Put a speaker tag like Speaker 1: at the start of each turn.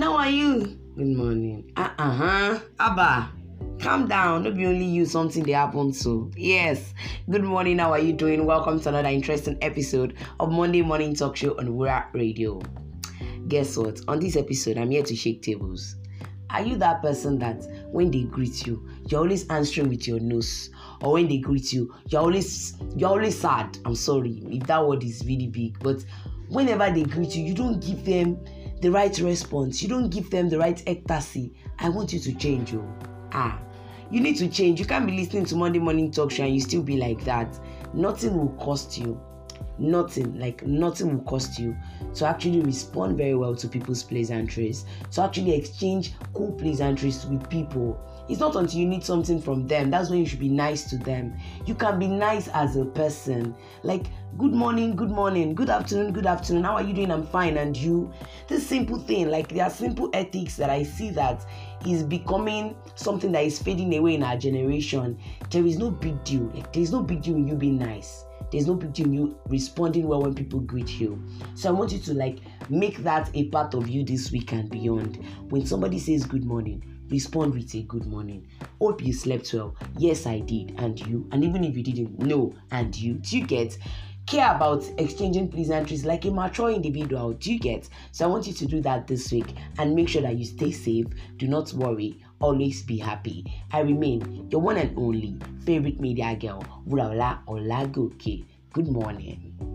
Speaker 1: how are you? Good morning. Uh huh. Abba, calm down. No be only you something they happen to. Yes. Good morning. How are you doing? Welcome to another interesting episode of Monday Morning Talk Show on Wura Radio. Guess what? On this episode, I'm here to shake tables. Are you that person that when they greet you, you're always answering with your nose? Or when they greet you, you're always you're always sad. I'm sorry if that word is really big, but whenever they greet you, you don't give them the right response. You don't give them the right ecstasy. I want you to change, you. Ah, you need to change. You can't be listening to Monday morning talk show and you still be like that. Nothing will cost you. Nothing, like nothing will cost you to actually respond very well to people's pleasantries, to actually exchange cool pleasantries with people. It's not until you need something from them that's when you should be nice to them. You can be nice as a person, like good morning, good morning, good afternoon, good afternoon. How are you doing? I'm fine, and you. This simple thing, like there are simple ethics that I see that is becoming something that is fading away in our generation. There is no big deal, like there is no big deal in you being nice there's no deal in you responding well when people greet you. So I want you to like make that a part of you this week and beyond. When somebody says good morning, respond with a good morning. Hope you slept well. Yes, I did. And you. And even if you didn't, no. And you. Do you get? care about exchanging pleasantries like a mature individual. Do you get? So I want you to do that this week and make sure that you stay safe. Do not worry. Always be happy. I remain your one and only favorite media girl. Vula wala Olagoke. Good morning.